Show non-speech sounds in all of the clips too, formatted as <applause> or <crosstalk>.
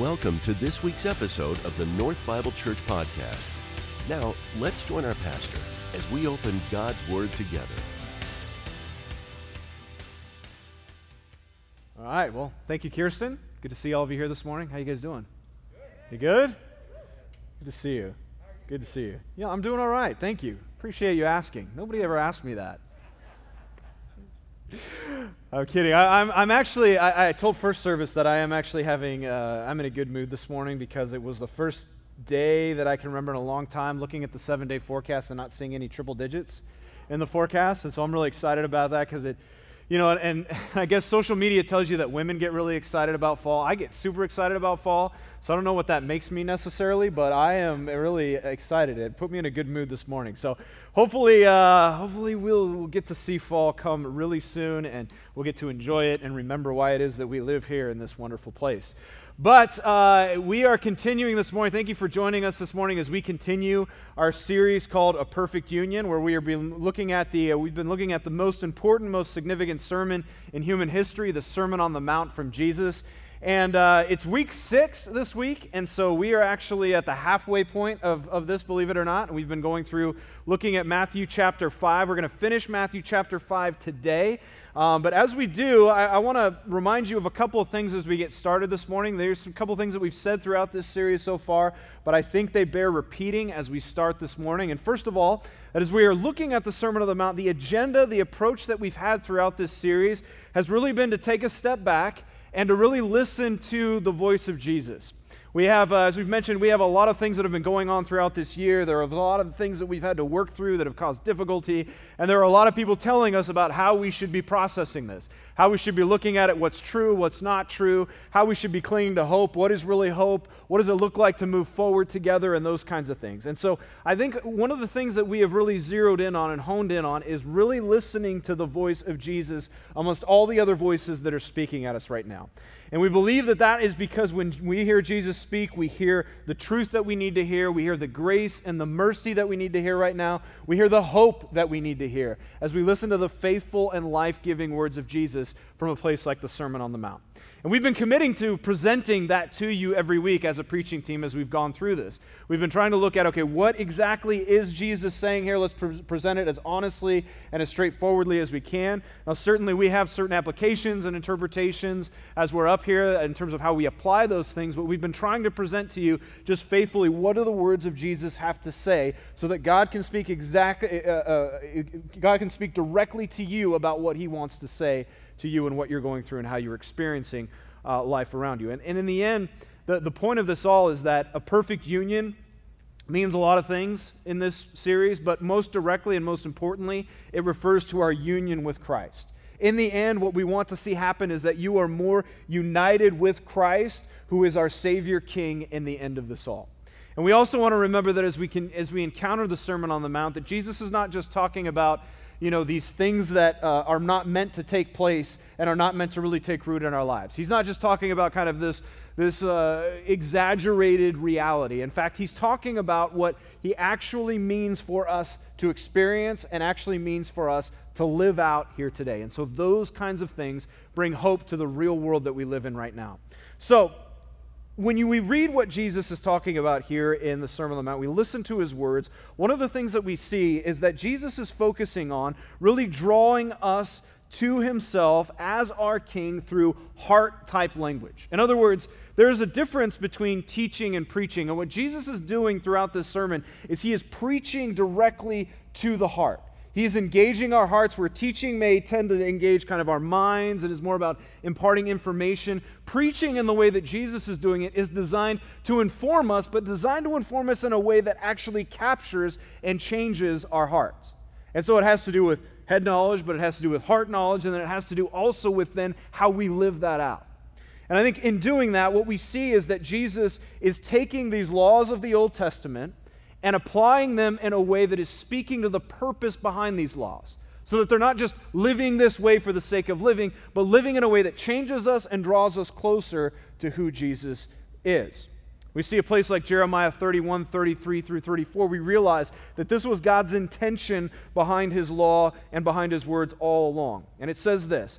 Welcome to this week's episode of the North Bible Church Podcast. Now, let's join our pastor as we open God's Word together. All right. Well, thank you, Kirsten. Good to see all of you here this morning. How you guys doing? You good? Good to see you. Good to see you. Yeah, I'm doing all right. Thank you. Appreciate you asking. Nobody ever asked me that. I'm kidding. I, am I'm, I'm actually, I, I, told First Service that I am actually having, uh, I'm in a good mood this morning because it was the first day that I can remember in a long time looking at the seven day forecast and not seeing any triple digits in the forecast. And so I'm really excited about that because it, you know, and, and <laughs> I guess social media tells you that women get really excited about fall. I get super excited about fall. So I don't know what that makes me necessarily, but I am really excited. It put me in a good mood this morning. So hopefully, uh, hopefully we'll, we'll get to see fall come really soon, and we'll get to enjoy it and remember why it is that we live here in this wonderful place. But uh, we are continuing this morning. Thank you for joining us this morning as we continue our series called A Perfect Union, where we are looking at the uh, we've been looking at the most important, most significant sermon in human history, the Sermon on the Mount from Jesus. And uh, it's week six this week, and so we are actually at the halfway point of, of this, believe it or not. And we've been going through looking at Matthew chapter 5. We're going to finish Matthew chapter 5 today. Um, but as we do, I, I want to remind you of a couple of things as we get started this morning. There's a couple of things that we've said throughout this series so far, but I think they bear repeating as we start this morning. And first of all, that as we are looking at the Sermon on the Mount, the agenda, the approach that we've had throughout this series has really been to take a step back and to really listen to the voice of Jesus. We have, uh, as we've mentioned, we have a lot of things that have been going on throughout this year. There are a lot of things that we've had to work through that have caused difficulty. And there are a lot of people telling us about how we should be processing this, how we should be looking at it, what's true, what's not true, how we should be clinging to hope, what is really hope, what does it look like to move forward together, and those kinds of things. And so I think one of the things that we have really zeroed in on and honed in on is really listening to the voice of Jesus amongst all the other voices that are speaking at us right now. And we believe that that is because when we hear Jesus speak, we hear the truth that we need to hear. We hear the grace and the mercy that we need to hear right now. We hear the hope that we need to hear as we listen to the faithful and life giving words of Jesus from a place like the Sermon on the Mount. And we've been committing to presenting that to you every week as a preaching team as we've gone through this. We've been trying to look at okay, what exactly is Jesus saying here? Let's pre- present it as honestly and as straightforwardly as we can. Now, certainly, we have certain applications and interpretations as we're up here in terms of how we apply those things, but we've been trying to present to you just faithfully what do the words of Jesus have to say so that God can speak exactly, uh, uh, God can speak directly to you about what he wants to say to you and what you're going through and how you're experiencing uh, life around you. And, and in the end, the, the point of this all is that a perfect union means a lot of things in this series, but most directly and most importantly, it refers to our union with Christ. In the end, what we want to see happen is that you are more united with Christ, who is our Savior King, in the end of this all. And we also want to remember that as we, can, as we encounter the Sermon on the Mount, that Jesus is not just talking about you know, these things that uh, are not meant to take place and are not meant to really take root in our lives. He's not just talking about kind of this, this uh, exaggerated reality. In fact, he's talking about what he actually means for us to experience and actually means for us to live out here today. And so those kinds of things bring hope to the real world that we live in right now. So, when you, we read what Jesus is talking about here in the Sermon on the Mount, we listen to his words. One of the things that we see is that Jesus is focusing on really drawing us to himself as our king through heart type language. In other words, there's a difference between teaching and preaching. And what Jesus is doing throughout this sermon is he is preaching directly to the heart. He is engaging our hearts where teaching may tend to engage kind of our minds and is more about imparting information. Preaching in the way that Jesus is doing it is designed to inform us, but designed to inform us in a way that actually captures and changes our hearts. And so it has to do with head knowledge, but it has to do with heart knowledge, and then it has to do also with then how we live that out. And I think in doing that, what we see is that Jesus is taking these laws of the Old Testament and applying them in a way that is speaking to the purpose behind these laws. So that they're not just living this way for the sake of living, but living in a way that changes us and draws us closer to who Jesus is. We see a place like Jeremiah 31, 33 through 34. We realize that this was God's intention behind his law and behind his words all along. And it says this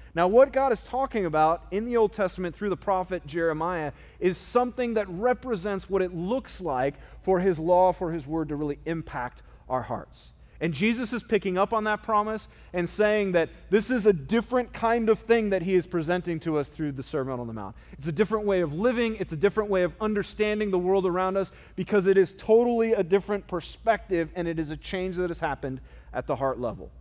Now, what God is talking about in the Old Testament through the prophet Jeremiah is something that represents what it looks like for his law, for his word to really impact our hearts. And Jesus is picking up on that promise and saying that this is a different kind of thing that he is presenting to us through the Sermon on the Mount. It's a different way of living, it's a different way of understanding the world around us because it is totally a different perspective and it is a change that has happened at the heart level.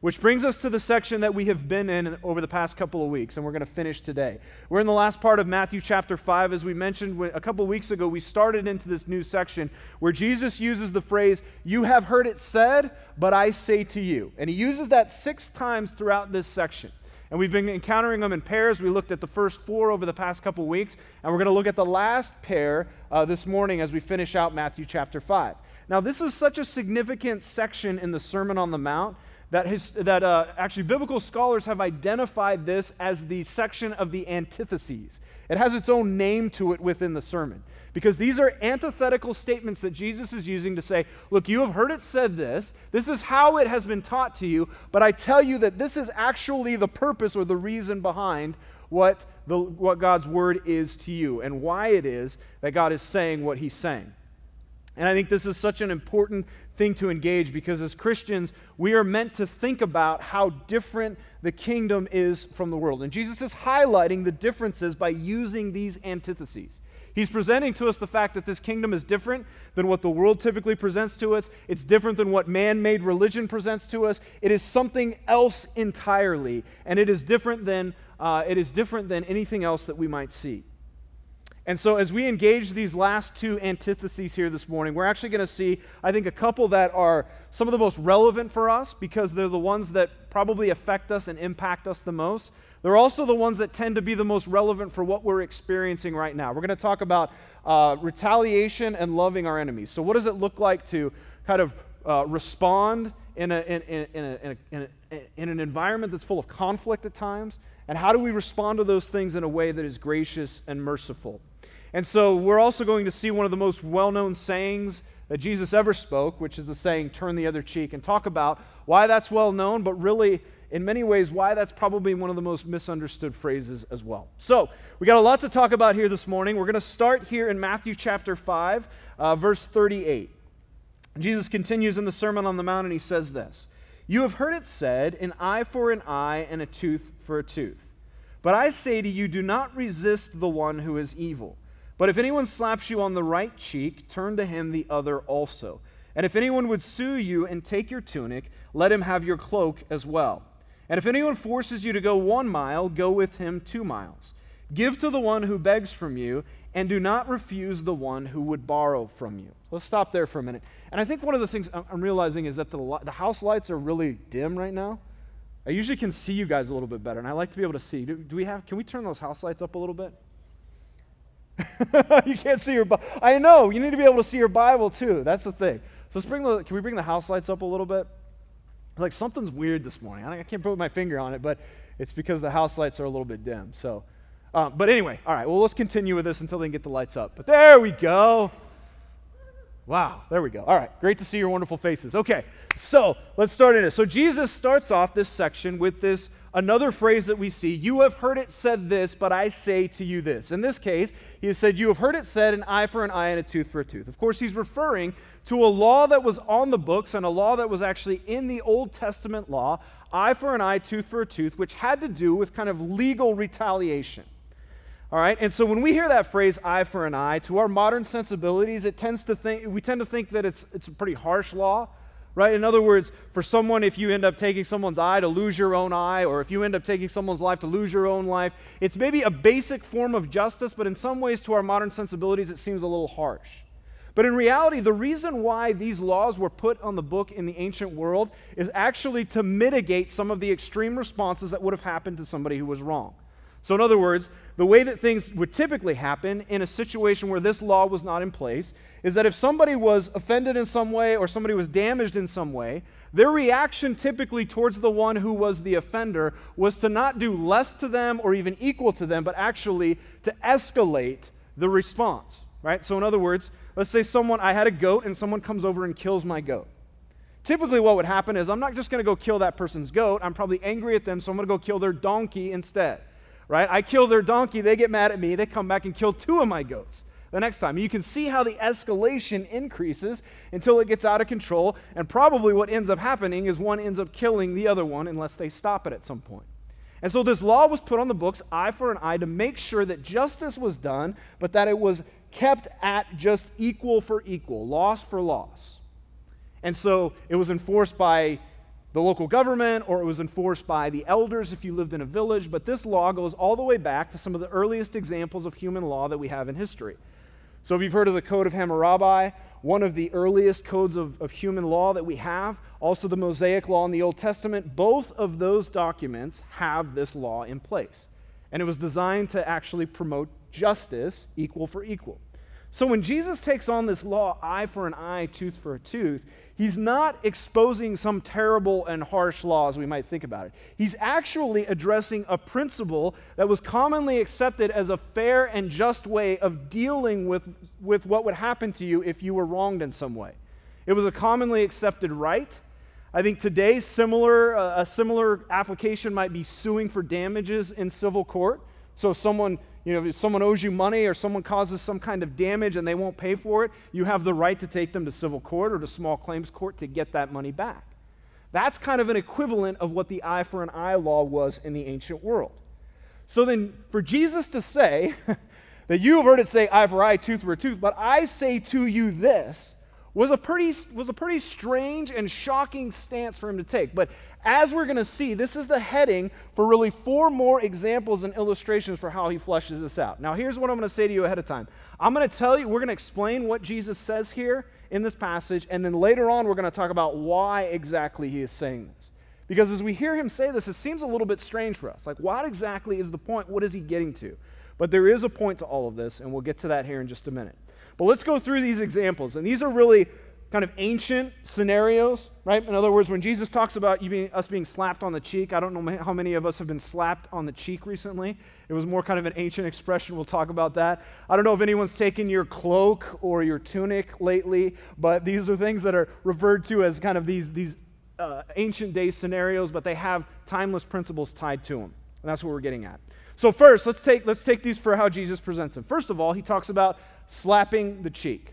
Which brings us to the section that we have been in over the past couple of weeks, and we're going to finish today. We're in the last part of Matthew chapter 5. As we mentioned a couple of weeks ago, we started into this new section where Jesus uses the phrase, You have heard it said, but I say to you. And he uses that six times throughout this section. And we've been encountering them in pairs. We looked at the first four over the past couple of weeks, and we're going to look at the last pair uh, this morning as we finish out Matthew chapter 5. Now, this is such a significant section in the Sermon on the Mount that, his, that uh, actually biblical scholars have identified this as the section of the antitheses. It has its own name to it within the sermon because these are antithetical statements that Jesus is using to say, Look, you have heard it said this, this is how it has been taught to you, but I tell you that this is actually the purpose or the reason behind what, the, what God's word is to you and why it is that God is saying what he's saying. And I think this is such an important thing to engage because as Christians, we are meant to think about how different the kingdom is from the world. And Jesus is highlighting the differences by using these antitheses. He's presenting to us the fact that this kingdom is different than what the world typically presents to us. It's different than what man made religion presents to us. It is something else entirely, and it is different than, uh, it is different than anything else that we might see. And so, as we engage these last two antitheses here this morning, we're actually going to see, I think, a couple that are some of the most relevant for us because they're the ones that probably affect us and impact us the most. They're also the ones that tend to be the most relevant for what we're experiencing right now. We're going to talk about uh, retaliation and loving our enemies. So, what does it look like to kind of uh, respond in, in an environment that's full of conflict at times? And how do we respond to those things in a way that is gracious and merciful? And so we're also going to see one of the most well known sayings that Jesus ever spoke, which is the saying, turn the other cheek, and talk about why that's well known, but really, in many ways, why that's probably one of the most misunderstood phrases as well. So, we got a lot to talk about here this morning. We're going to start here in Matthew chapter 5, uh, verse 38. Jesus continues in the Sermon on the Mount, and he says this You have heard it said, an eye for an eye, and a tooth for a tooth. But I say to you, do not resist the one who is evil. But if anyone slaps you on the right cheek, turn to him the other also. And if anyone would sue you and take your tunic, let him have your cloak as well. And if anyone forces you to go one mile, go with him two miles. Give to the one who begs from you, and do not refuse the one who would borrow from you. Let's stop there for a minute. And I think one of the things I'm realizing is that the, the house lights are really dim right now. I usually can see you guys a little bit better, and I like to be able to see. Do, do we have? Can we turn those house lights up a little bit? <laughs> you can't see your Bible. I know. You need to be able to see your Bible too. That's the thing. So let's bring the, can we bring the house lights up a little bit? Like something's weird this morning. I can't put my finger on it, but it's because the house lights are a little bit dim. So, um, but anyway, all right. Well, let's continue with this until they can get the lights up. But there we go. Wow, there we go. All right, great to see your wonderful faces. Okay, so let's start in it. So Jesus starts off this section with this another phrase that we see You have heard it said this, but I say to you this. In this case, he has said, You have heard it said, an eye for an eye and a tooth for a tooth. Of course, he's referring to a law that was on the books and a law that was actually in the Old Testament law eye for an eye, tooth for a tooth, which had to do with kind of legal retaliation. All right, and so when we hear that phrase eye for an eye, to our modern sensibilities, it tends to think we tend to think that it's it's a pretty harsh law right? In other words, for someone, if you end up taking someone's eye to lose your own eye, or if you end up taking someone's life to lose your own life, it's maybe a basic form of justice, but in some ways, to our modern sensibilities, it seems a little harsh. But in reality, the reason why these laws were put on the book in the ancient world is actually to mitigate some of the extreme responses that would have happened to somebody who was wrong. So, in other words, the way that things would typically happen in a situation where this law was not in place is that if somebody was offended in some way or somebody was damaged in some way, their reaction typically towards the one who was the offender was to not do less to them or even equal to them, but actually to escalate the response, right? So, in other words, let's say someone, I had a goat and someone comes over and kills my goat. Typically, what would happen is I'm not just going to go kill that person's goat. I'm probably angry at them, so I'm going to go kill their donkey instead, right? I kill their donkey, they get mad at me, they come back and kill two of my goats the next time. You can see how the escalation increases until it gets out of control, and probably what ends up happening is one ends up killing the other one unless they stop it at some point. And so this law was put on the books, eye for an eye, to make sure that justice was done, but that it was kept at just equal for equal, loss for loss. And so it was enforced by the local government or it was enforced by the elders if you lived in a village. But this law goes all the way back to some of the earliest examples of human law that we have in history. So, if you've heard of the Code of Hammurabi, one of the earliest codes of, of human law that we have, also the Mosaic Law in the Old Testament, both of those documents have this law in place. And it was designed to actually promote justice, equal for equal. So when Jesus takes on this law, eye for an eye, tooth for a tooth, he's not exposing some terrible and harsh law as we might think about it. He's actually addressing a principle that was commonly accepted as a fair and just way of dealing with, with what would happen to you if you were wronged in some way. It was a commonly accepted right. I think today, similar, uh, a similar application might be suing for damages in civil court. So someone you know, if someone owes you money or someone causes some kind of damage and they won't pay for it, you have the right to take them to civil court or to small claims court to get that money back. That's kind of an equivalent of what the eye for an eye law was in the ancient world. So then, for Jesus to say <laughs> that you have heard it say eye for eye, tooth for tooth, but I say to you this, was a pretty, was a pretty strange and shocking stance for him to take. But as we're going to see, this is the heading for really four more examples and illustrations for how he fleshes this out. Now, here's what I'm going to say to you ahead of time. I'm going to tell you, we're going to explain what Jesus says here in this passage, and then later on, we're going to talk about why exactly he is saying this. Because as we hear him say this, it seems a little bit strange for us. Like, what exactly is the point? What is he getting to? But there is a point to all of this, and we'll get to that here in just a minute. But let's go through these examples. And these are really kind of ancient scenarios, right? In other words, when Jesus talks about being, us being slapped on the cheek, I don't know how many of us have been slapped on the cheek recently. It was more kind of an ancient expression. We'll talk about that. I don't know if anyone's taken your cloak or your tunic lately, but these are things that are referred to as kind of these, these uh, ancient day scenarios, but they have timeless principles tied to them. And that's what we're getting at. So first, let's take, let's take these for how Jesus presents them. First of all, he talks about slapping the cheek.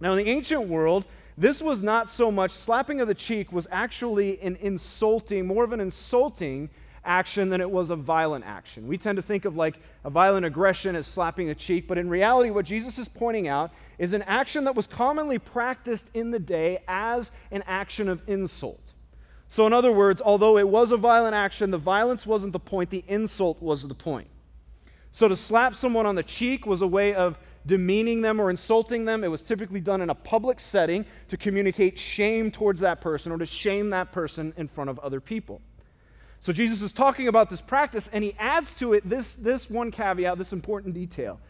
Now, in the ancient world, this was not so much, slapping of the cheek was actually an insulting, more of an insulting action than it was a violent action. We tend to think of like a violent aggression as slapping the cheek, but in reality, what Jesus is pointing out is an action that was commonly practiced in the day as an action of insult. So, in other words, although it was a violent action, the violence wasn't the point, the insult was the point. So, to slap someone on the cheek was a way of demeaning them or insulting them. It was typically done in a public setting to communicate shame towards that person or to shame that person in front of other people. So, Jesus is talking about this practice, and he adds to it this, this one caveat, this important detail.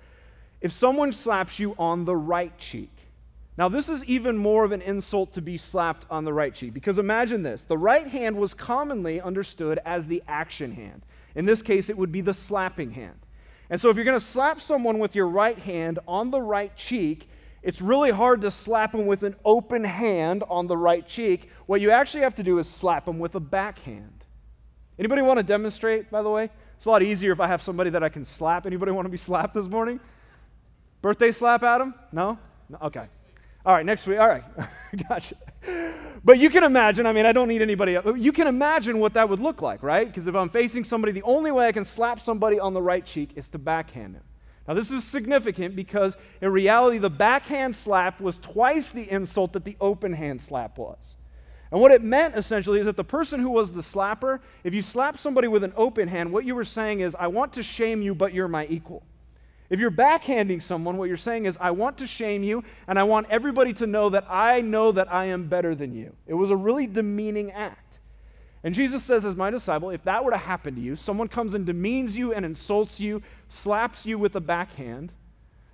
If someone slaps you on the right cheek, now, this is even more of an insult to be slapped on the right cheek because imagine this the right hand was commonly understood as the action hand. In this case, it would be the slapping hand. And so, if you're going to slap someone with your right hand on the right cheek, it's really hard to slap them with an open hand on the right cheek. What you actually have to do is slap them with a backhand. Anybody want to demonstrate, by the way? It's a lot easier if I have somebody that I can slap. Anybody want to be slapped this morning? Birthday slap, Adam? No? no? Okay. All right, next week. All right. <laughs> gotcha. But you can imagine, I mean, I don't need anybody else. You can imagine what that would look like, right? Because if I'm facing somebody, the only way I can slap somebody on the right cheek is to backhand them. Now, this is significant because in reality, the backhand slap was twice the insult that the open hand slap was. And what it meant essentially is that the person who was the slapper, if you slap somebody with an open hand, what you were saying is, I want to shame you, but you're my equal. If you're backhanding someone, what you're saying is, I want to shame you, and I want everybody to know that I know that I am better than you. It was a really demeaning act. And Jesus says, as my disciple, if that were to happen to you, someone comes and demeans you and insults you, slaps you with a backhand,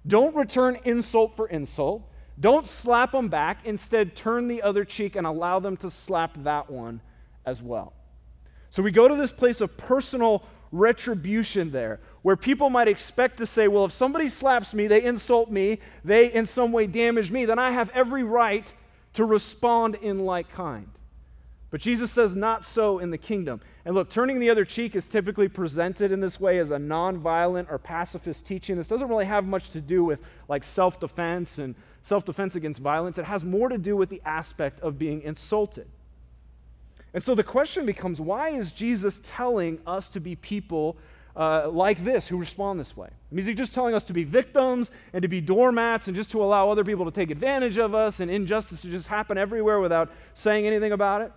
don't return insult for insult. Don't slap them back. Instead, turn the other cheek and allow them to slap that one as well. So we go to this place of personal retribution there, where people might expect to say, well, if somebody slaps me, they insult me, they in some way damage me, then I have every right to respond in like kind. But Jesus says, not so in the kingdom. And look, turning the other cheek is typically presented in this way as a nonviolent or pacifist teaching. This doesn't really have much to do with like self defense and self defense against violence. It has more to do with the aspect of being insulted. And so the question becomes why is Jesus telling us to be people uh, like this who respond this way? I mean, is he just telling us to be victims and to be doormats and just to allow other people to take advantage of us and injustice to just happen everywhere without saying anything about it?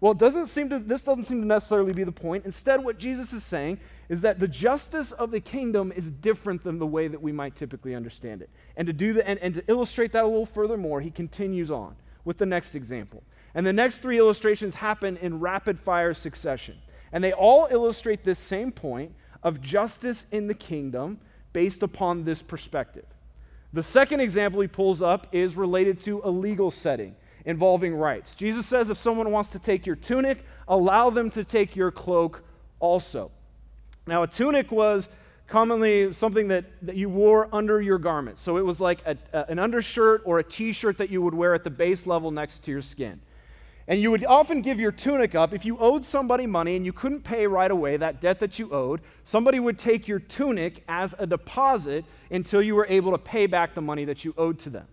Well, it doesn't seem to, this doesn't seem to necessarily be the point. Instead, what Jesus is saying is that the justice of the kingdom is different than the way that we might typically understand it. And to do that, and, and to illustrate that a little furthermore, he continues on with the next example. And the next three illustrations happen in rapid fire succession. And they all illustrate this same point of justice in the kingdom based upon this perspective. The second example he pulls up is related to a legal setting involving rights. Jesus says if someone wants to take your tunic, allow them to take your cloak also. Now, a tunic was commonly something that, that you wore under your garment. So it was like a, a, an undershirt or a t shirt that you would wear at the base level next to your skin. And you would often give your tunic up if you owed somebody money and you couldn't pay right away that debt that you owed. Somebody would take your tunic as a deposit until you were able to pay back the money that you owed to them.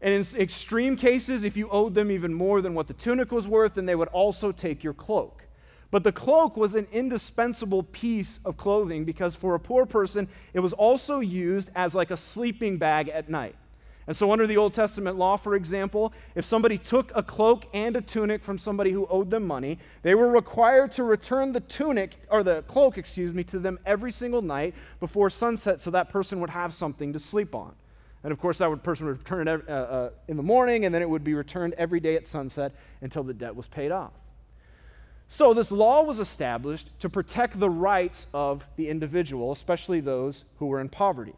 And in extreme cases, if you owed them even more than what the tunic was worth, then they would also take your cloak. But the cloak was an indispensable piece of clothing because for a poor person, it was also used as like a sleeping bag at night. And so, under the Old Testament law, for example, if somebody took a cloak and a tunic from somebody who owed them money, they were required to return the tunic, or the cloak, excuse me, to them every single night before sunset so that person would have something to sleep on. And of course, that person would return it uh, uh, in the morning, and then it would be returned every day at sunset until the debt was paid off. So, this law was established to protect the rights of the individual, especially those who were in poverty.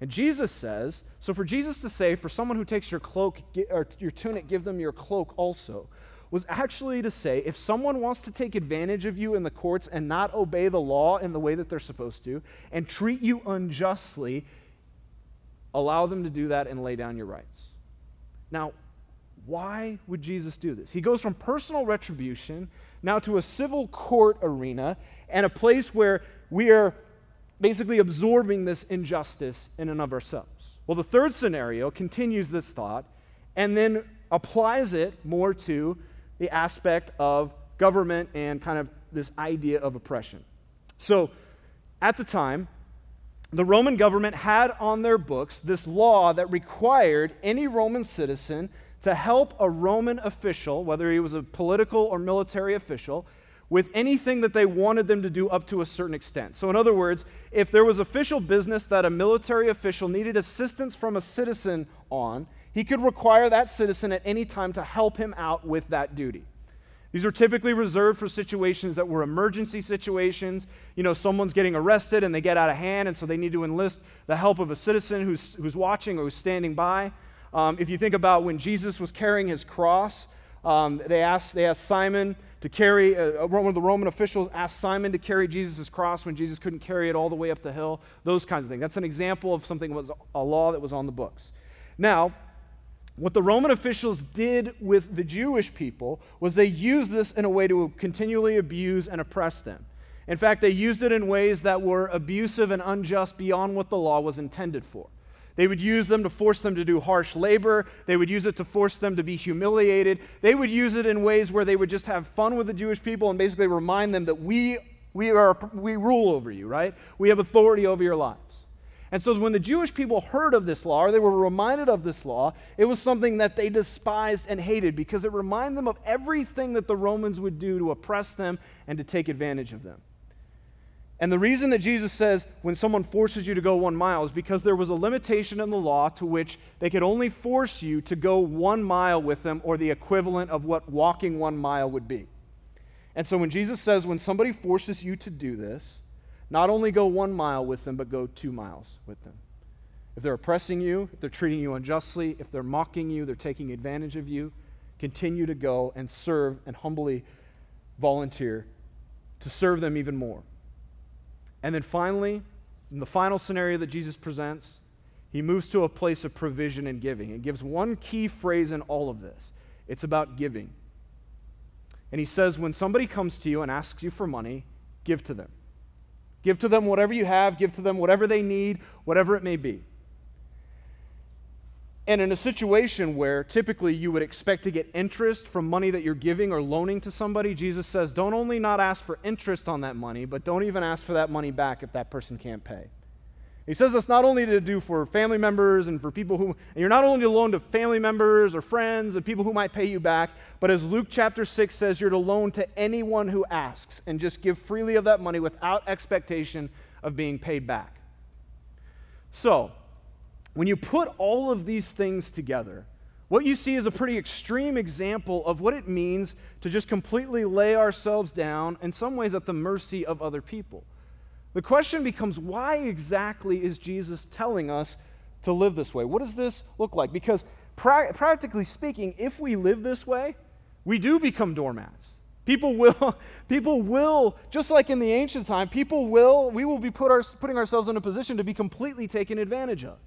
And Jesus says, so for Jesus to say, for someone who takes your cloak or your tunic, give them your cloak also, was actually to say, if someone wants to take advantage of you in the courts and not obey the law in the way that they're supposed to, and treat you unjustly, allow them to do that and lay down your rights. Now, why would Jesus do this? He goes from personal retribution now to a civil court arena and a place where we are basically absorbing this injustice in and of ourselves. Well, the third scenario continues this thought and then applies it more to the aspect of government and kind of this idea of oppression. So, at the time, the Roman government had on their books this law that required any Roman citizen to help a Roman official, whether he was a political or military official, with anything that they wanted them to do up to a certain extent. So, in other words, if there was official business that a military official needed assistance from a citizen on, he could require that citizen at any time to help him out with that duty. These are typically reserved for situations that were emergency situations. You know, someone's getting arrested and they get out of hand, and so they need to enlist the help of a citizen who's, who's watching or who's standing by. Um, if you think about when Jesus was carrying his cross, um, they, asked, they asked Simon to carry, uh, one of the Roman officials asked Simon to carry Jesus' cross when Jesus couldn't carry it all the way up the hill, those kinds of things. That's an example of something that was a law that was on the books. Now, what the Roman officials did with the Jewish people was they used this in a way to continually abuse and oppress them. In fact, they used it in ways that were abusive and unjust beyond what the law was intended for. They would use them to force them to do harsh labor. They would use it to force them to be humiliated. They would use it in ways where they would just have fun with the Jewish people and basically remind them that we, we, are, we rule over you, right? We have authority over your lives. And so when the Jewish people heard of this law, or they were reminded of this law, it was something that they despised and hated because it reminded them of everything that the Romans would do to oppress them and to take advantage of them. And the reason that Jesus says when someone forces you to go one mile is because there was a limitation in the law to which they could only force you to go one mile with them or the equivalent of what walking one mile would be. And so when Jesus says, when somebody forces you to do this, not only go one mile with them, but go two miles with them. If they're oppressing you, if they're treating you unjustly, if they're mocking you, they're taking advantage of you, continue to go and serve and humbly volunteer to serve them even more. And then finally, in the final scenario that Jesus presents, he moves to a place of provision and giving. It gives one key phrase in all of this it's about giving. And he says, when somebody comes to you and asks you for money, give to them. Give to them whatever you have, give to them whatever they need, whatever it may be. And in a situation where typically you would expect to get interest from money that you're giving or loaning to somebody, Jesus says, don't only not ask for interest on that money, but don't even ask for that money back if that person can't pay. He says that's not only to do for family members and for people who, and you're not only to loan to family members or friends and people who might pay you back, but as Luke chapter 6 says, you're to loan to anyone who asks and just give freely of that money without expectation of being paid back. So, when you put all of these things together, what you see is a pretty extreme example of what it means to just completely lay ourselves down, in some ways, at the mercy of other people. The question becomes why exactly is Jesus telling us to live this way? What does this look like? Because pra- practically speaking, if we live this way, we do become doormats. People will, <laughs> people will, just like in the ancient time, people will, we will be put our, putting ourselves in a position to be completely taken advantage of.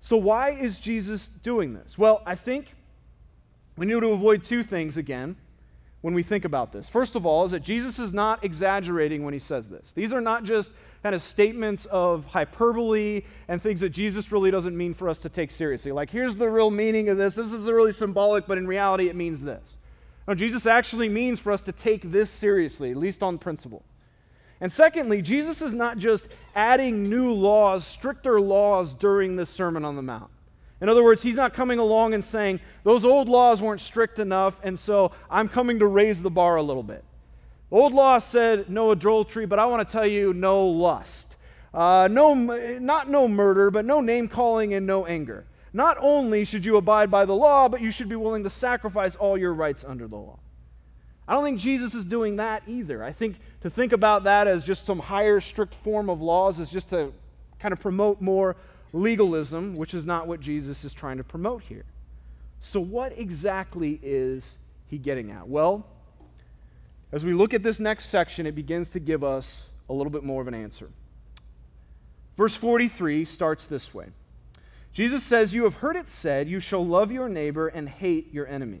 So, why is Jesus doing this? Well, I think we need to avoid two things again when we think about this. First of all, is that Jesus is not exaggerating when he says this. These are not just kind of statements of hyperbole and things that Jesus really doesn't mean for us to take seriously. Like, here's the real meaning of this. This is really symbolic, but in reality, it means this. No, Jesus actually means for us to take this seriously, at least on principle. And secondly, Jesus is not just adding new laws, stricter laws during this Sermon on the Mount. In other words, he's not coming along and saying, those old laws weren't strict enough, and so I'm coming to raise the bar a little bit. Old law said no adultery, but I want to tell you no lust. Uh, no, not no murder, but no name calling and no anger. Not only should you abide by the law, but you should be willing to sacrifice all your rights under the law. I don't think Jesus is doing that either. I think to think about that as just some higher, strict form of laws is just to kind of promote more legalism, which is not what Jesus is trying to promote here. So, what exactly is he getting at? Well, as we look at this next section, it begins to give us a little bit more of an answer. Verse 43 starts this way Jesus says, You have heard it said, You shall love your neighbor and hate your enemy.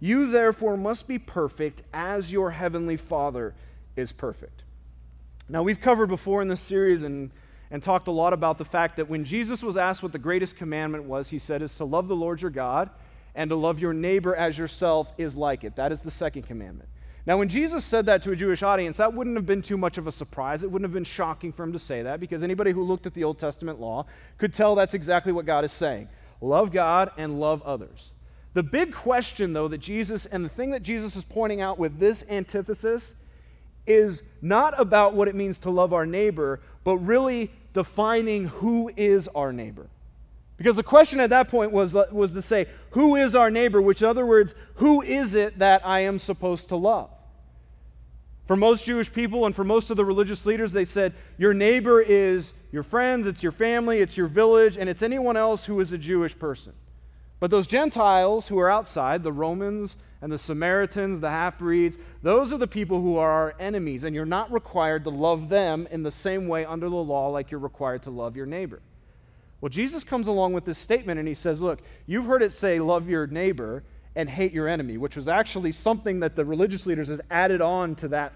You therefore must be perfect as your heavenly Father is perfect. Now, we've covered before in this series and and talked a lot about the fact that when Jesus was asked what the greatest commandment was, he said, is to love the Lord your God and to love your neighbor as yourself is like it. That is the second commandment. Now, when Jesus said that to a Jewish audience, that wouldn't have been too much of a surprise. It wouldn't have been shocking for him to say that because anybody who looked at the Old Testament law could tell that's exactly what God is saying love God and love others. The big question, though, that Jesus, and the thing that Jesus is pointing out with this antithesis, is not about what it means to love our neighbor, but really defining who is our neighbor. Because the question at that point was, was to say, who is our neighbor? Which, in other words, who is it that I am supposed to love? For most Jewish people and for most of the religious leaders, they said, Your neighbor is your friends, it's your family, it's your village, and it's anyone else who is a Jewish person. But those Gentiles who are outside, the Romans and the Samaritans, the half breeds, those are the people who are our enemies, and you're not required to love them in the same way under the law like you're required to love your neighbor. Well, Jesus comes along with this statement and he says, Look, you've heard it say, love your neighbor and hate your enemy, which was actually something that the religious leaders has added on to that,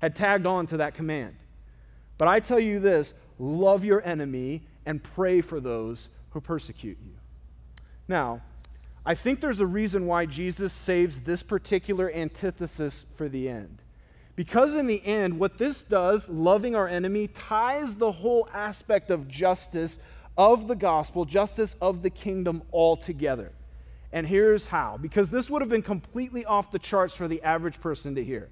had tagged on to that command. But I tell you this love your enemy and pray for those who persecute you. Now, I think there's a reason why Jesus saves this particular antithesis for the end. Because in the end, what this does, loving our enemy, ties the whole aspect of justice of the gospel, justice of the kingdom all together. And here's how because this would have been completely off the charts for the average person to hear.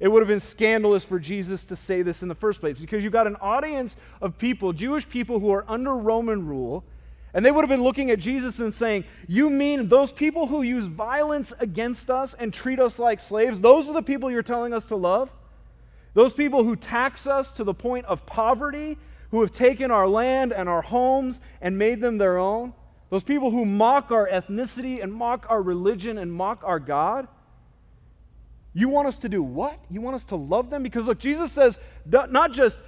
It would have been scandalous for Jesus to say this in the first place because you've got an audience of people, Jewish people who are under Roman rule, and they would have been looking at Jesus and saying, You mean those people who use violence against us and treat us like slaves, those are the people you're telling us to love? Those people who tax us to the point of poverty, who have taken our land and our homes and made them their own? Those people who mock our ethnicity and mock our religion and mock our God? You want us to do what? You want us to love them? Because look, Jesus says not just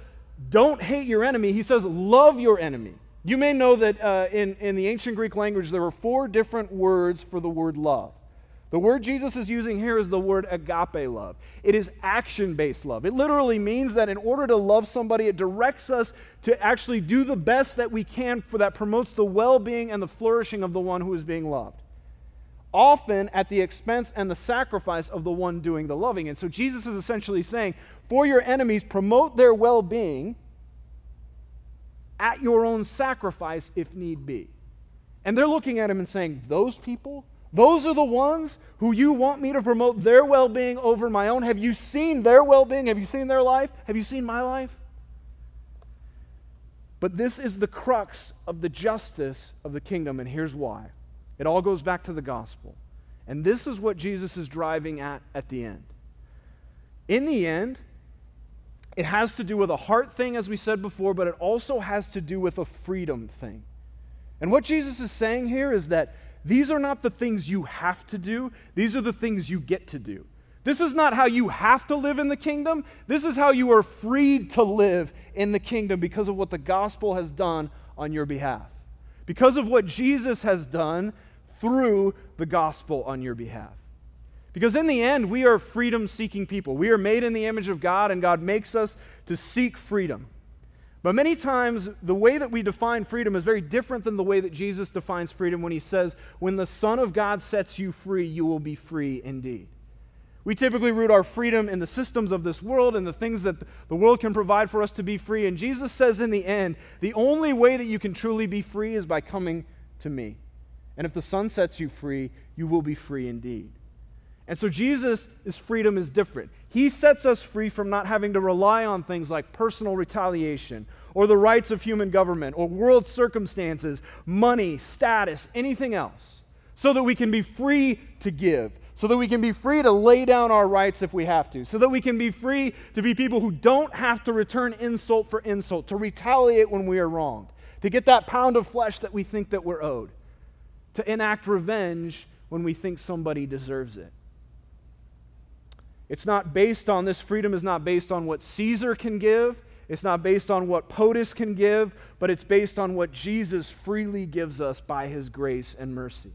don't hate your enemy, he says love your enemy. You may know that uh, in, in the ancient Greek language, there were four different words for the word love. The word Jesus is using here is the word agape love. It is action based love. It literally means that in order to love somebody, it directs us to actually do the best that we can for that promotes the well being and the flourishing of the one who is being loved. Often at the expense and the sacrifice of the one doing the loving. And so Jesus is essentially saying, for your enemies, promote their well being at your own sacrifice if need be. And they're looking at him and saying, Those people, those are the ones who you want me to promote their well being over my own. Have you seen their well being? Have you seen their life? Have you seen my life? But this is the crux of the justice of the kingdom, and here's why. It all goes back to the gospel. And this is what Jesus is driving at at the end. In the end, it has to do with a heart thing, as we said before, but it also has to do with a freedom thing. And what Jesus is saying here is that these are not the things you have to do, these are the things you get to do. This is not how you have to live in the kingdom. This is how you are freed to live in the kingdom because of what the gospel has done on your behalf. Because of what Jesus has done through the gospel on your behalf. Because in the end, we are freedom seeking people. We are made in the image of God, and God makes us to seek freedom. But many times, the way that we define freedom is very different than the way that Jesus defines freedom when he says, When the Son of God sets you free, you will be free indeed. We typically root our freedom in the systems of this world and the things that the world can provide for us to be free. And Jesus says in the end, the only way that you can truly be free is by coming to me. And if the Son sets you free, you will be free indeed. And so Jesus' freedom is different. He sets us free from not having to rely on things like personal retaliation or the rights of human government or world circumstances, money, status, anything else, so that we can be free to give, so that we can be free to lay down our rights if we have to, so that we can be free to be people who don't have to return insult for insult, to retaliate when we are wronged, to get that pound of flesh that we think that we're owed, to enact revenge when we think somebody deserves it. It's not based on, this freedom is not based on what Caesar can give. It's not based on what POTUS can give, but it's based on what Jesus freely gives us by his grace and mercy.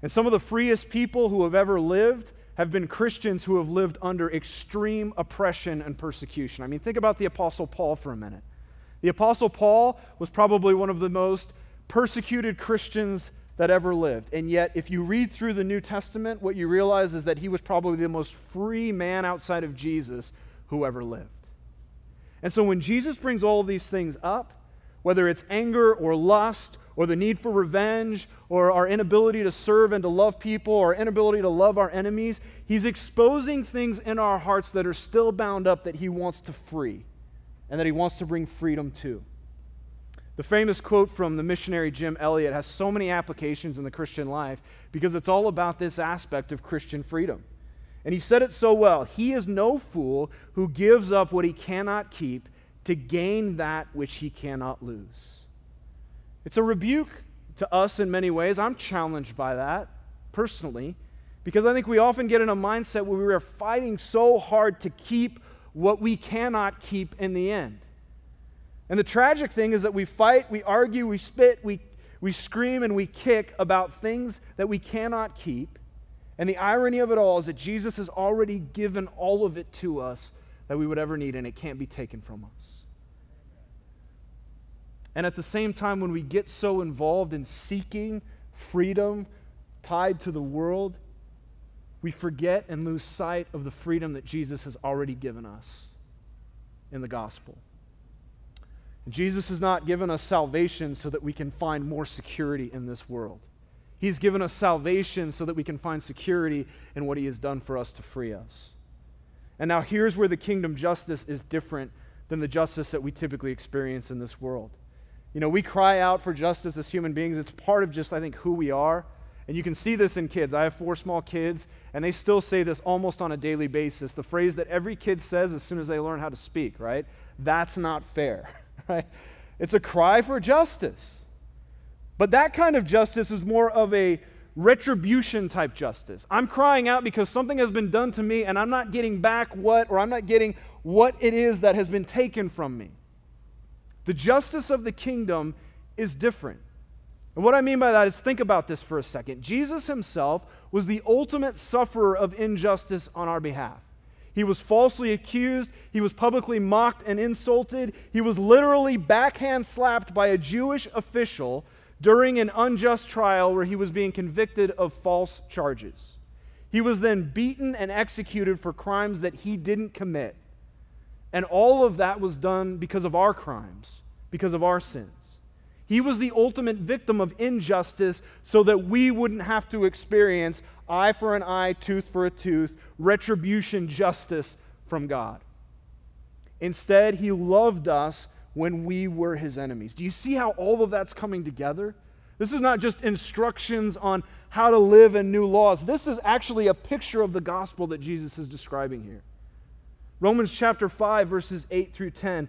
And some of the freest people who have ever lived have been Christians who have lived under extreme oppression and persecution. I mean, think about the Apostle Paul for a minute. The Apostle Paul was probably one of the most persecuted Christians that ever lived. And yet, if you read through the New Testament, what you realize is that he was probably the most free man outside of Jesus who ever lived. And so, when Jesus brings all of these things up, whether it's anger or lust or the need for revenge or our inability to serve and to love people or inability to love our enemies, he's exposing things in our hearts that are still bound up that he wants to free and that he wants to bring freedom to. The famous quote from the missionary Jim Elliot has so many applications in the Christian life because it's all about this aspect of Christian freedom. And he said it so well He is no fool who gives up what he cannot keep to gain that which he cannot lose. It's a rebuke to us in many ways. I'm challenged by that personally because I think we often get in a mindset where we are fighting so hard to keep what we cannot keep in the end. And the tragic thing is that we fight, we argue, we spit, we, we scream, and we kick about things that we cannot keep. And the irony of it all is that Jesus has already given all of it to us that we would ever need, and it can't be taken from us. And at the same time, when we get so involved in seeking freedom tied to the world, we forget and lose sight of the freedom that Jesus has already given us in the gospel. Jesus has not given us salvation so that we can find more security in this world. He's given us salvation so that we can find security in what He has done for us to free us. And now here's where the kingdom justice is different than the justice that we typically experience in this world. You know, we cry out for justice as human beings. It's part of just, I think, who we are. And you can see this in kids. I have four small kids, and they still say this almost on a daily basis. The phrase that every kid says as soon as they learn how to speak, right? That's not fair, <laughs> <laughs> right? It's a cry for justice. But that kind of justice is more of a retribution type justice. I'm crying out because something has been done to me and I'm not getting back what, or I'm not getting what it is that has been taken from me. The justice of the kingdom is different. And what I mean by that is think about this for a second. Jesus himself was the ultimate sufferer of injustice on our behalf. He was falsely accused. He was publicly mocked and insulted. He was literally backhand slapped by a Jewish official during an unjust trial where he was being convicted of false charges. He was then beaten and executed for crimes that he didn't commit. And all of that was done because of our crimes, because of our sins. He was the ultimate victim of injustice so that we wouldn't have to experience eye for an eye, tooth for a tooth, retribution, justice from God. Instead, he loved us when we were his enemies. Do you see how all of that's coming together? This is not just instructions on how to live and new laws. This is actually a picture of the gospel that Jesus is describing here. Romans chapter 5, verses 8 through 10.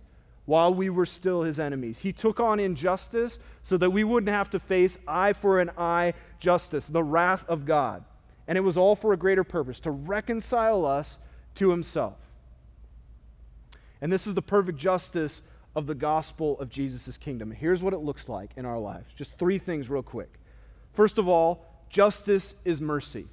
while we were still his enemies. He took on injustice so that we wouldn't have to face eye for an eye justice, the wrath of God. And it was all for a greater purpose to reconcile us to himself. And this is the perfect justice of the gospel of Jesus' kingdom. Here's what it looks like in our lives. Just three things, real quick. First of all, justice is mercy. You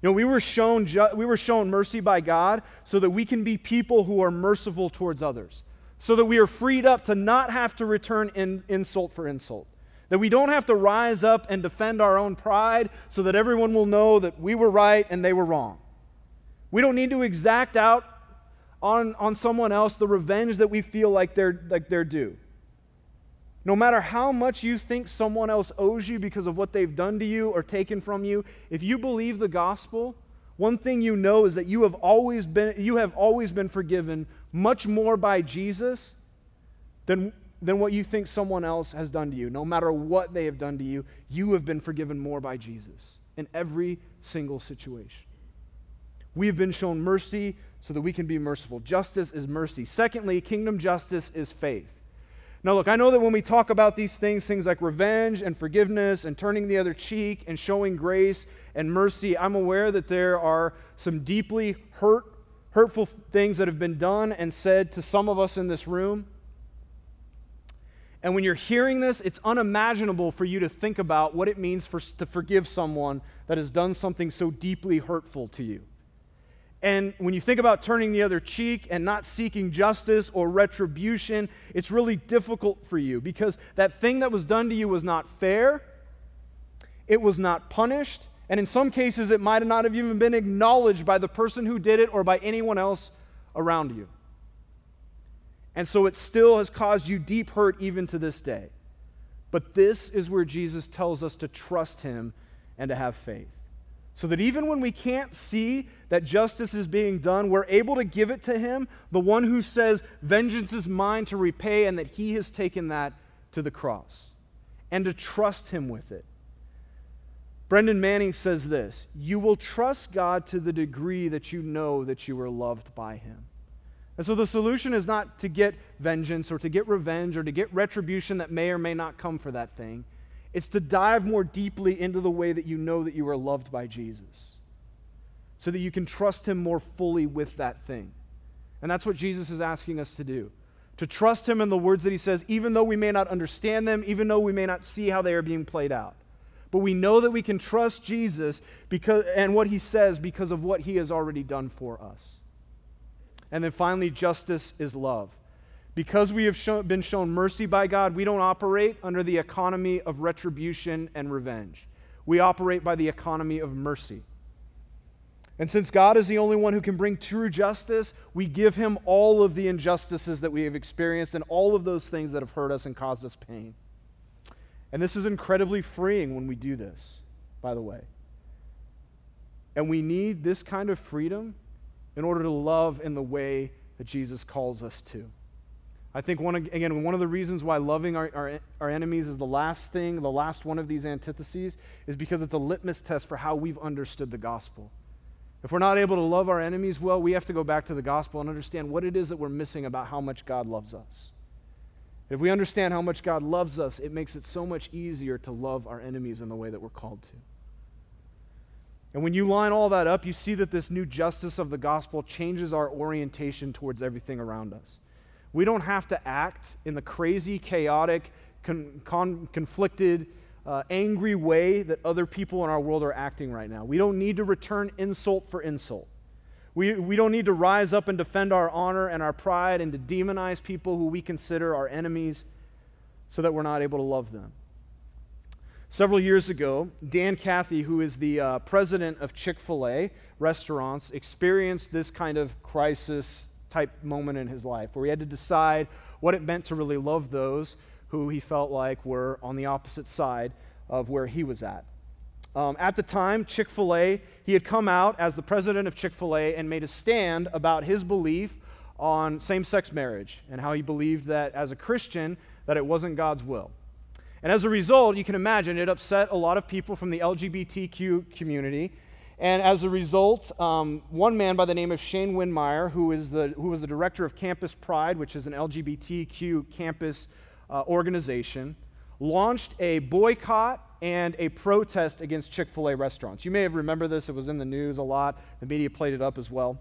know, we were shown ju- we were shown mercy by God so that we can be people who are merciful towards others. So that we are freed up to not have to return in, insult for insult. That we don't have to rise up and defend our own pride so that everyone will know that we were right and they were wrong. We don't need to exact out on, on someone else the revenge that we feel like they're, like they're due. No matter how much you think someone else owes you because of what they've done to you or taken from you, if you believe the gospel, one thing you know is that you have always been, you have always been forgiven much more by Jesus than, than what you think someone else has done to you. No matter what they have done to you, you have been forgiven more by Jesus in every single situation. We have been shown mercy so that we can be merciful. Justice is mercy. Secondly, kingdom justice is faith. Now, look, I know that when we talk about these things, things like revenge and forgiveness and turning the other cheek and showing grace and mercy, I'm aware that there are some deeply hurt, hurtful things that have been done and said to some of us in this room. And when you're hearing this, it's unimaginable for you to think about what it means for, to forgive someone that has done something so deeply hurtful to you. And when you think about turning the other cheek and not seeking justice or retribution, it's really difficult for you because that thing that was done to you was not fair, it was not punished, and in some cases, it might not have even been acknowledged by the person who did it or by anyone else around you. And so it still has caused you deep hurt even to this day. But this is where Jesus tells us to trust him and to have faith so that even when we can't see that justice is being done, we're able to give it to Him, the one who says, Vengeance is mine to repay, and that He has taken that to the cross, and to trust Him with it. Brennan Manning says this You will trust God to the degree that you know that you are loved by Him. And so the solution is not to get vengeance or to get revenge or to get retribution that may or may not come for that thing. It's to dive more deeply into the way that you know that you are loved by Jesus so that you can trust Him more fully with that thing. And that's what Jesus is asking us to do. To trust him in the words that he says, even though we may not understand them, even though we may not see how they are being played out. But we know that we can trust Jesus because, and what he says because of what he has already done for us. And then finally, justice is love. Because we have show, been shown mercy by God, we don't operate under the economy of retribution and revenge. We operate by the economy of mercy. And since God is the only one who can bring true justice, we give him all of the injustices that we have experienced and all of those things that have hurt us and caused us pain. And this is incredibly freeing when we do this, by the way. And we need this kind of freedom in order to love in the way that Jesus calls us to. I think, one, again, one of the reasons why loving our, our, our, enemies is the last thing, the last one of these antitheses, is because it's a litmus test for how we've understood the gospel. If we're not able to love our enemies well, we have to go back to the gospel and understand what it is that we're missing about how much God loves us. If we understand how much God loves us, it makes it so much easier to love our enemies in the way that we're called to. And when you line all that up, you see that this new justice of the gospel changes our orientation towards everything around us. We don't have to act in the crazy, chaotic, con- con- conflicted, uh, angry way that other people in our world are acting right now. We don't need to return insult for insult. We, we don't need to rise up and defend our honor and our pride and to demonize people who we consider our enemies so that we're not able to love them. Several years ago, Dan Cathy, who is the uh, president of Chick fil A restaurants, experienced this kind of crisis type moment in his life where he had to decide what it meant to really love those who he felt like were on the opposite side of where he was at. Um, at the time, Chick fil A, he had come out as the president of Chick fil A and made a stand about his belief on same sex marriage and how he believed that as a Christian, that it wasn't God's will. And as a result, you can imagine it upset a lot of people from the LGBTQ community. And as a result, um, one man by the name of Shane Windmeyer, who, is the, who was the director of Campus Pride, which is an LGBTQ campus uh, organization, launched a boycott and a protest against Chick fil A restaurants. You may have remembered this, it was in the news a lot. The media played it up as well.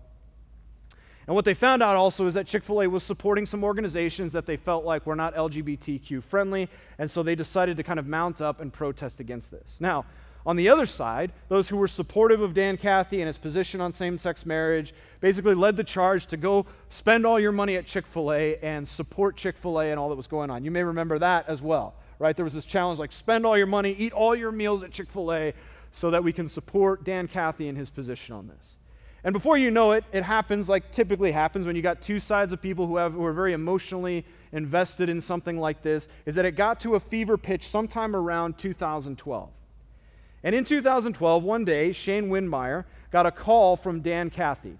And what they found out also is that Chick fil A was supporting some organizations that they felt like were not LGBTQ friendly, and so they decided to kind of mount up and protest against this. Now, on the other side, those who were supportive of Dan Cathy and his position on same sex marriage basically led the charge to go spend all your money at Chick fil A and support Chick fil A and all that was going on. You may remember that as well right? There was this challenge like spend all your money, eat all your meals at Chick fil A so that we can support Dan Cathy in his position on this. And before you know it, it happens like typically happens when you got two sides of people who, have, who are very emotionally invested in something like this, is that it got to a fever pitch sometime around 2012. And in 2012, one day, Shane Windmeyer got a call from Dan Cathy.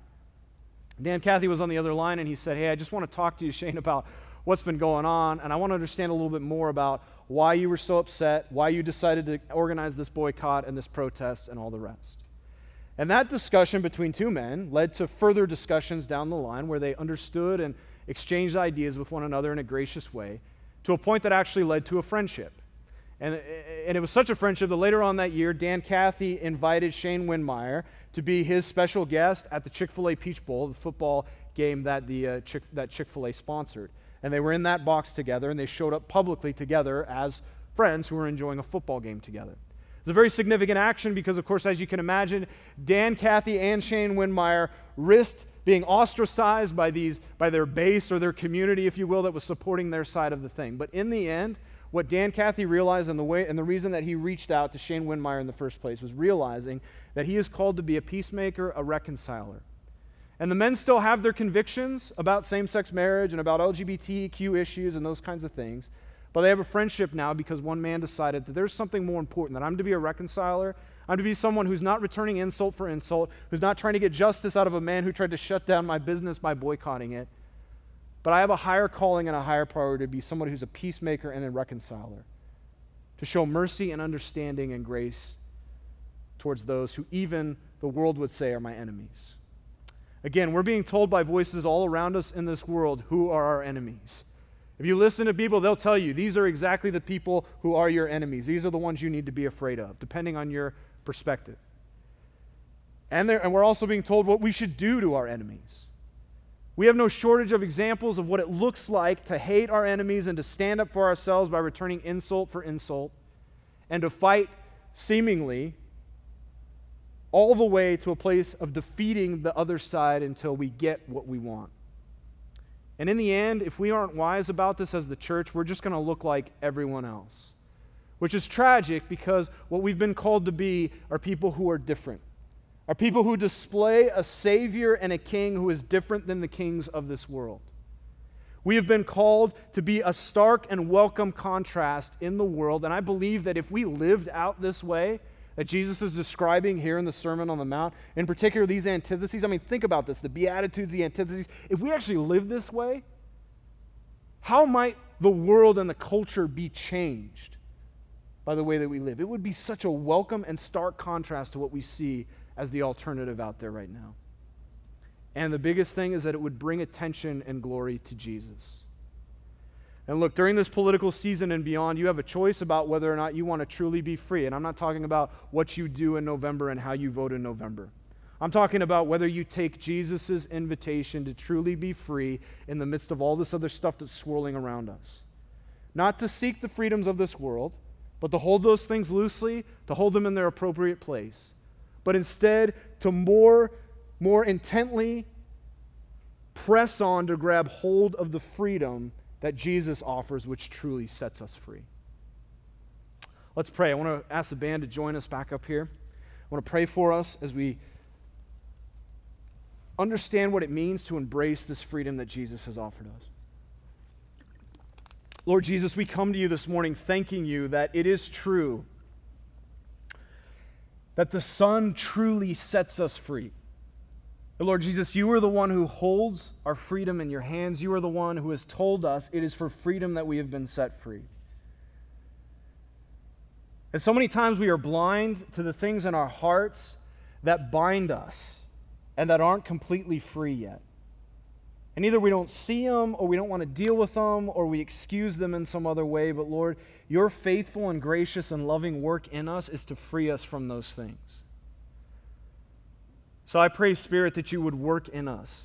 Dan Cathy was on the other line and he said, Hey, I just want to talk to you, Shane, about what's been going on, and I want to understand a little bit more about why you were so upset, why you decided to organize this boycott and this protest, and all the rest. And that discussion between two men led to further discussions down the line where they understood and exchanged ideas with one another in a gracious way to a point that actually led to a friendship. And, and it was such a friendship that later on that year, Dan Cathy invited Shane Windmeyer to be his special guest at the Chick fil A Peach Bowl, the football game that, the, uh, Chick, that Chick fil A sponsored. And they were in that box together, and they showed up publicly together as friends who were enjoying a football game together. It's a very significant action because, of course, as you can imagine, Dan Cathy and Shane Windmeyer risked being ostracized by, these, by their base or their community, if you will, that was supporting their side of the thing. But in the end, what Dan Cathy realized and the, way, and the reason that he reached out to Shane Windmeyer in the first place was realizing that he is called to be a peacemaker, a reconciler. And the men still have their convictions about same sex marriage and about LGBTQ issues and those kinds of things. But they have a friendship now because one man decided that there's something more important, that I'm to be a reconciler. I'm to be someone who's not returning insult for insult, who's not trying to get justice out of a man who tried to shut down my business by boycotting it. But I have a higher calling and a higher priority to be someone who's a peacemaker and a reconciler, to show mercy and understanding and grace towards those who even the world would say are my enemies. Again, we're being told by voices all around us in this world who are our enemies. If you listen to people, they'll tell you these are exactly the people who are your enemies. These are the ones you need to be afraid of, depending on your perspective. And, and we're also being told what we should do to our enemies. We have no shortage of examples of what it looks like to hate our enemies and to stand up for ourselves by returning insult for insult and to fight seemingly all the way to a place of defeating the other side until we get what we want. And in the end, if we aren't wise about this as the church, we're just going to look like everyone else, which is tragic because what we've been called to be are people who are different, are people who display a Savior and a King who is different than the kings of this world. We have been called to be a stark and welcome contrast in the world, and I believe that if we lived out this way, that Jesus is describing here in the Sermon on the Mount, in particular these antitheses. I mean, think about this the Beatitudes, the antitheses. If we actually live this way, how might the world and the culture be changed by the way that we live? It would be such a welcome and stark contrast to what we see as the alternative out there right now. And the biggest thing is that it would bring attention and glory to Jesus. And look, during this political season and beyond, you have a choice about whether or not you want to truly be free. And I'm not talking about what you do in November and how you vote in November. I'm talking about whether you take Jesus' invitation to truly be free in the midst of all this other stuff that's swirling around us. Not to seek the freedoms of this world, but to hold those things loosely, to hold them in their appropriate place, but instead to more, more intently press on to grab hold of the freedom that Jesus offers, which truly sets us free. Let's pray. I want to ask the band to join us back up here. I want to pray for us as we understand what it means to embrace this freedom that Jesus has offered us. Lord Jesus, we come to you this morning thanking you that it is true that the Son truly sets us free. Lord Jesus, you are the one who holds our freedom in your hands. You are the one who has told us it is for freedom that we have been set free. And so many times we are blind to the things in our hearts that bind us and that aren't completely free yet. And either we don't see them or we don't want to deal with them or we excuse them in some other way. But Lord, your faithful and gracious and loving work in us is to free us from those things. So I pray, Spirit, that you would work in us,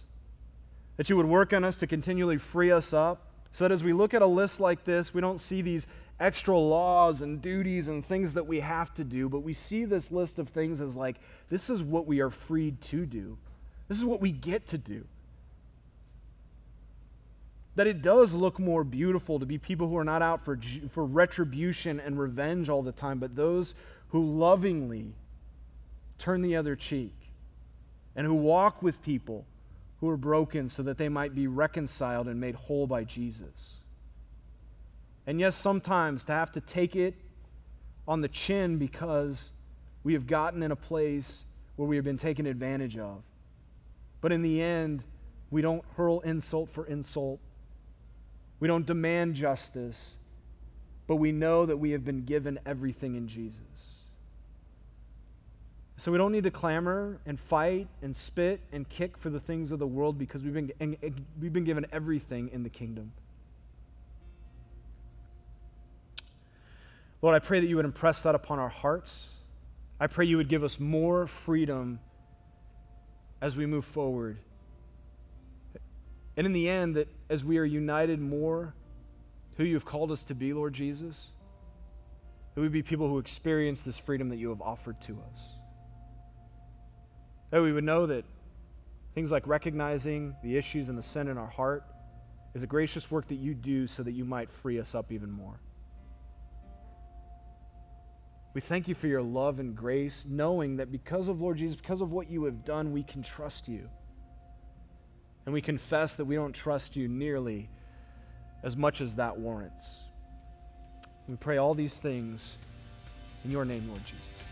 that you would work in us to continually free us up, so that as we look at a list like this, we don't see these extra laws and duties and things that we have to do, but we see this list of things as like, this is what we are freed to do. This is what we get to do. That it does look more beautiful to be people who are not out for, for retribution and revenge all the time, but those who lovingly turn the other cheek and who walk with people who are broken so that they might be reconciled and made whole by Jesus. And yes, sometimes to have to take it on the chin because we have gotten in a place where we have been taken advantage of. But in the end, we don't hurl insult for insult. We don't demand justice, but we know that we have been given everything in Jesus. So we don't need to clamor and fight and spit and kick for the things of the world because we've been, and, and we've been given everything in the kingdom. Lord, I pray that you would impress that upon our hearts. I pray you would give us more freedom as we move forward. And in the end, that as we are united more, who you have called us to be, Lord Jesus, that we be people who experience this freedom that you have offered to us. That we would know that things like recognizing the issues and the sin in our heart is a gracious work that you do so that you might free us up even more. We thank you for your love and grace, knowing that because of Lord Jesus, because of what you have done, we can trust you. And we confess that we don't trust you nearly as much as that warrants. We pray all these things in your name, Lord Jesus.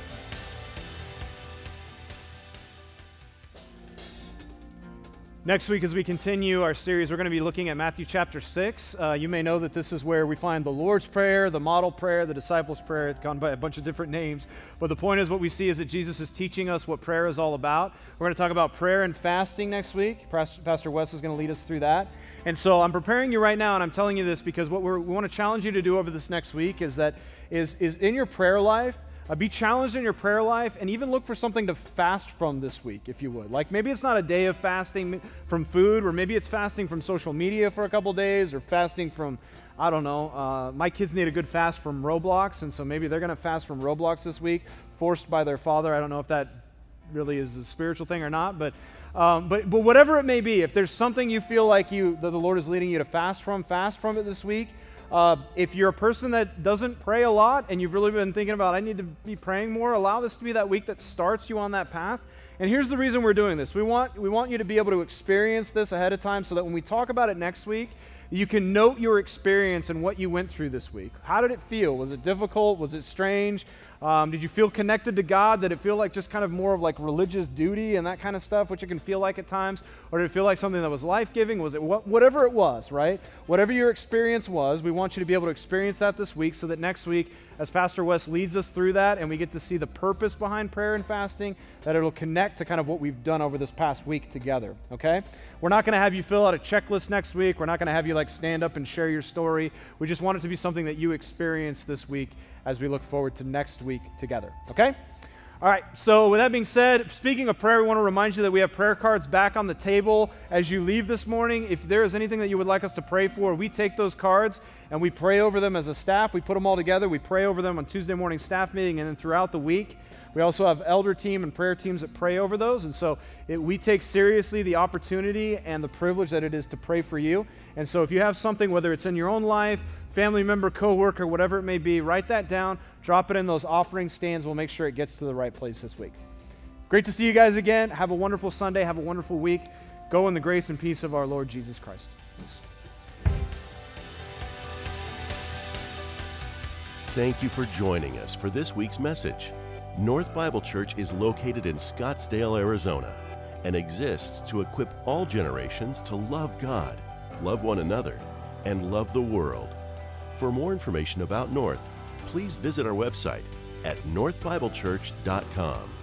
Next week, as we continue our series, we're going to be looking at Matthew chapter 6. Uh, you may know that this is where we find the Lord's Prayer, the model prayer, the disciples' prayer. It's gone by a bunch of different names. But the point is, what we see is that Jesus is teaching us what prayer is all about. We're going to talk about prayer and fasting next week. Pastor Wes is going to lead us through that. And so I'm preparing you right now, and I'm telling you this because what we want to challenge you to do over this next week is that is, is in your prayer life, uh, be challenged in your prayer life and even look for something to fast from this week, if you would. Like maybe it's not a day of fasting from food, or maybe it's fasting from social media for a couple days, or fasting from, I don't know. Uh, my kids need a good fast from Roblox, and so maybe they're going to fast from Roblox this week, forced by their father. I don't know if that really is a spiritual thing or not, but. Um, but, but whatever it may be, if there's something you feel like you that the Lord is leading you to fast from, fast from it this week. Uh, if you're a person that doesn't pray a lot and you've really been thinking about, I need to be praying more, allow this to be that week that starts you on that path. And here's the reason we're doing this. We want, we want you to be able to experience this ahead of time so that when we talk about it next week, you can note your experience and what you went through this week. How did it feel? Was it difficult? Was it strange? Um, did you feel connected to God? Did it feel like just kind of more of like religious duty and that kind of stuff, which it can feel like at times? Or did it feel like something that was life giving? Was it what, whatever it was, right? Whatever your experience was, we want you to be able to experience that this week so that next week, as Pastor Wes leads us through that and we get to see the purpose behind prayer and fasting, that it'll connect to kind of what we've done over this past week together, okay? We're not going to have you fill out a checklist next week. We're not going to have you like stand up and share your story. We just want it to be something that you experience this week as we look forward to next week together. Okay? All right, so with that being said, speaking of prayer, we want to remind you that we have prayer cards back on the table as you leave this morning. If there is anything that you would like us to pray for, we take those cards and we pray over them as a staff. We put them all together. We pray over them on Tuesday morning staff meeting and then throughout the week. We also have elder team and prayer teams that pray over those. And so it, we take seriously the opportunity and the privilege that it is to pray for you. And so if you have something, whether it's in your own life, family member, coworker, whatever it may be, write that down, drop it in those offering stands. We'll make sure it gets to the right place this week. Great to see you guys again. Have a wonderful Sunday. Have a wonderful week. Go in the grace and peace of our Lord Jesus Christ. Thank you for joining us for this week's message. North Bible Church is located in Scottsdale, Arizona, and exists to equip all generations to love God, love one another, and love the world. For more information about North, please visit our website at northbiblechurch.com.